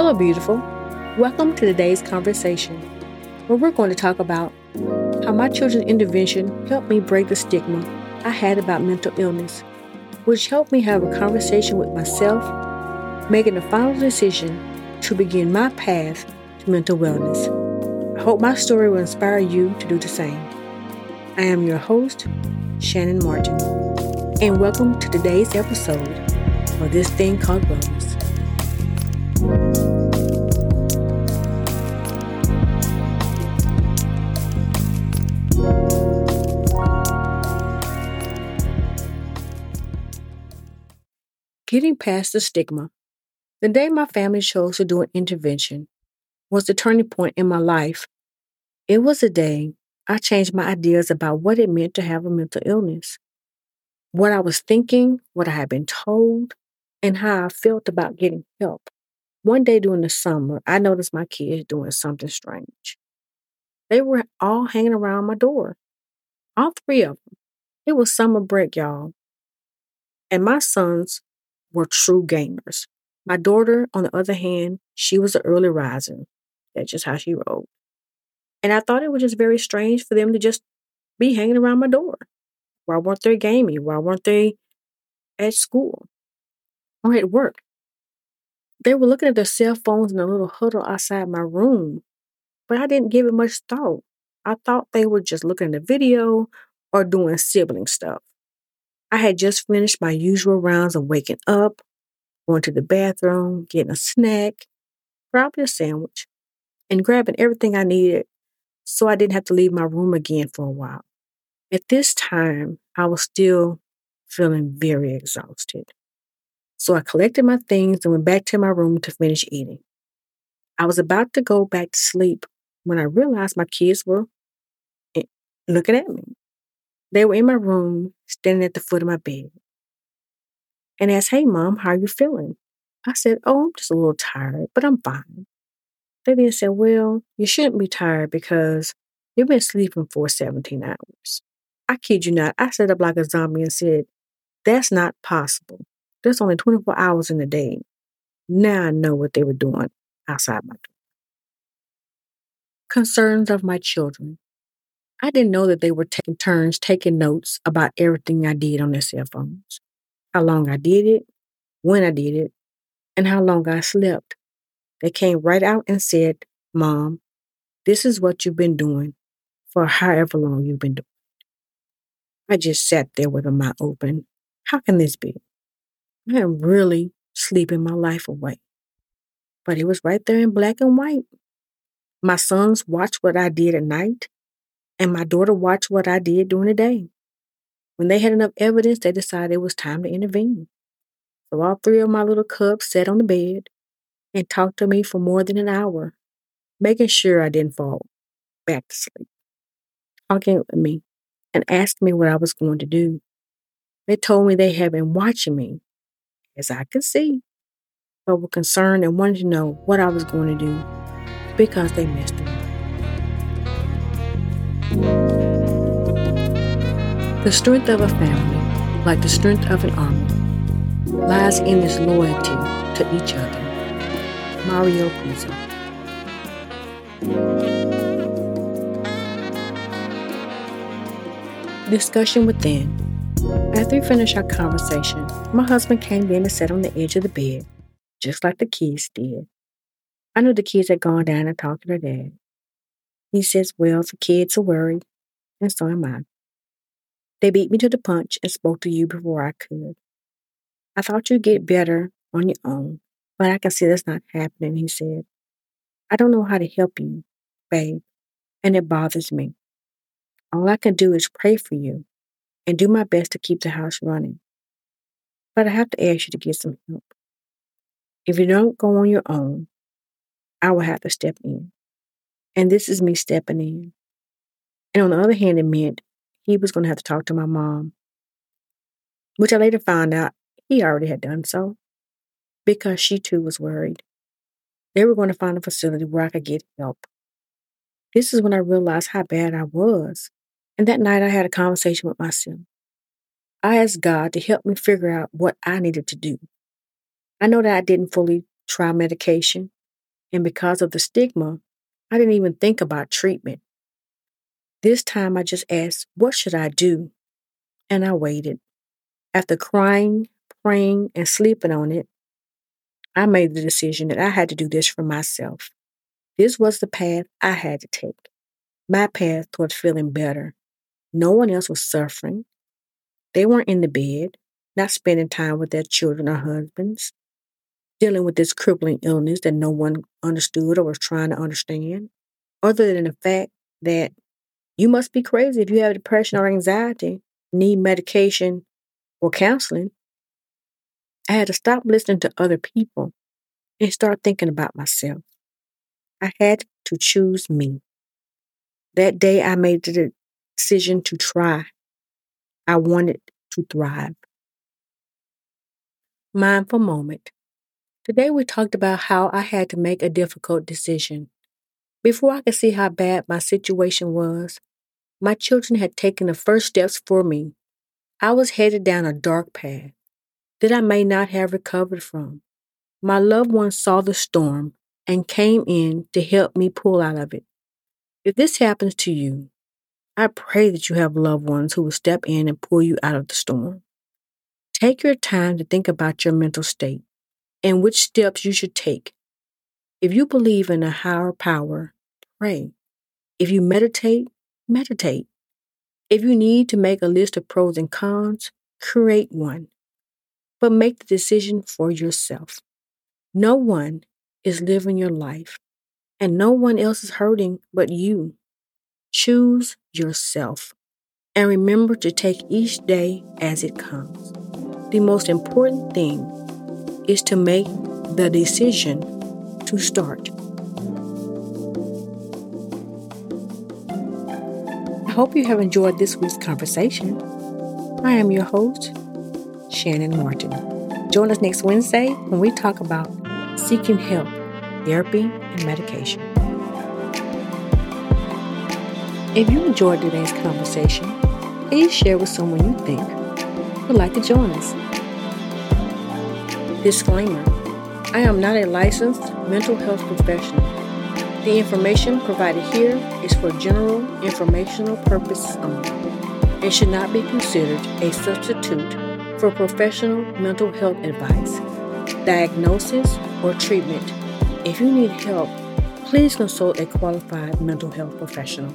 Hello, beautiful. Welcome to today's conversation, where we're going to talk about how my children's intervention helped me break the stigma I had about mental illness, which helped me have a conversation with myself, making the final decision to begin my path to mental wellness. I hope my story will inspire you to do the same. I am your host, Shannon Martin, and welcome to today's episode of This Thing Called Wellness. Getting past the stigma. The day my family chose to do an intervention was the turning point in my life. It was a day I changed my ideas about what it meant to have a mental illness, what I was thinking, what I had been told, and how I felt about getting help. One day during the summer, I noticed my kids doing something strange. They were all hanging around my door, all three of them. It was summer break, y'all. And my sons were true gamers. My daughter, on the other hand, she was an early riser. That's just how she rolled. And I thought it was just very strange for them to just be hanging around my door. Why weren't they gaming? Why weren't they at school or at work? They were looking at their cell phones in a little huddle outside my room, but I didn't give it much thought. I thought they were just looking at the video or doing sibling stuff. I had just finished my usual rounds of waking up, going to the bathroom, getting a snack, probably a sandwich, and grabbing everything I needed so I didn't have to leave my room again for a while. At this time, I was still feeling very exhausted. So I collected my things and went back to my room to finish eating. I was about to go back to sleep when I realized my kids were eh, looking at me. They were in my room, standing at the foot of my bed, and asked, Hey, mom, how are you feeling? I said, Oh, I'm just a little tired, but I'm fine. They then said, Well, you shouldn't be tired because you've been sleeping for 17 hours. I kid you not, I sat up like a zombie and said, That's not possible. There's only 24 hours in a day. Now I know what they were doing outside my door. Concerns of my children. I didn't know that they were taking turns taking notes about everything I did on their cell phones, how long I did it, when I did it, and how long I slept. They came right out and said, Mom, this is what you've been doing for however long you've been doing. I just sat there with a mouth open. How can this be? I am really sleeping my life away. But it was right there in black and white. My sons watched what I did at night, and my daughter watched what I did during the day. When they had enough evidence, they decided it was time to intervene. So all three of my little cubs sat on the bed and talked to me for more than an hour, making sure I didn't fall back to sleep, talking with me and asked me what I was going to do. They told me they had been watching me, as I could see, but were concerned and wanted to know what I was going to do because they missed me. The strength of a family, like the strength of an army, lies in this loyalty to each other. Mario Puzo. Discussion within. After we finished our conversation, my husband came in and sat on the edge of the bed, just like the kids did. I knew the kids had gone down and talked to their dad. He says, Well, the kids are worried, and so am I. They beat me to the punch and spoke to you before I could. I thought you'd get better on your own, but I can see that's not happening, he said. I don't know how to help you, babe, and it bothers me. All I can do is pray for you and do my best to keep the house running. But I have to ask you to get some help. If you don't go on your own, I will have to step in. And this is me stepping in. And on the other hand, it meant he was going to have to talk to my mom, which I later found out he already had done so because she too was worried. They were going to find a facility where I could get help. This is when I realized how bad I was. And that night I had a conversation with myself. I asked God to help me figure out what I needed to do. I know that I didn't fully try medication And because of the stigma, I didn't even think about treatment. This time I just asked, What should I do? And I waited. After crying, praying, and sleeping on it, I made the decision that I had to do this for myself. This was the path I had to take, my path towards feeling better. No one else was suffering. They weren't in the bed, not spending time with their children or husbands, dealing with this crippling illness that no one understood or was trying to understand, other than the fact that you must be crazy if you have depression or anxiety, need medication or counseling. I had to stop listening to other people and start thinking about myself. I had to choose me. That day, I made the decision to try. I wanted to thrive. Mindful moment. Today, we talked about how I had to make a difficult decision. Before I could see how bad my situation was, my children had taken the first steps for me. I was headed down a dark path that I may not have recovered from. My loved ones saw the storm and came in to help me pull out of it. If this happens to you, I pray that you have loved ones who will step in and pull you out of the storm. Take your time to think about your mental state and which steps you should take. If you believe in a higher power, pray. If you meditate, meditate. If you need to make a list of pros and cons, create one. But make the decision for yourself. No one is living your life, and no one else is hurting but you. Choose yourself and remember to take each day as it comes. The most important thing is to make the decision to start. I hope you have enjoyed this week's conversation. I am your host, Shannon Martin. Join us next Wednesday when we talk about seeking help, therapy, and medication. If you enjoyed today's conversation, please share with someone you think would like to join us. Disclaimer I am not a licensed mental health professional. The information provided here is for general informational purposes only and should not be considered a substitute for professional mental health advice, diagnosis, or treatment. If you need help, please consult a qualified mental health professional.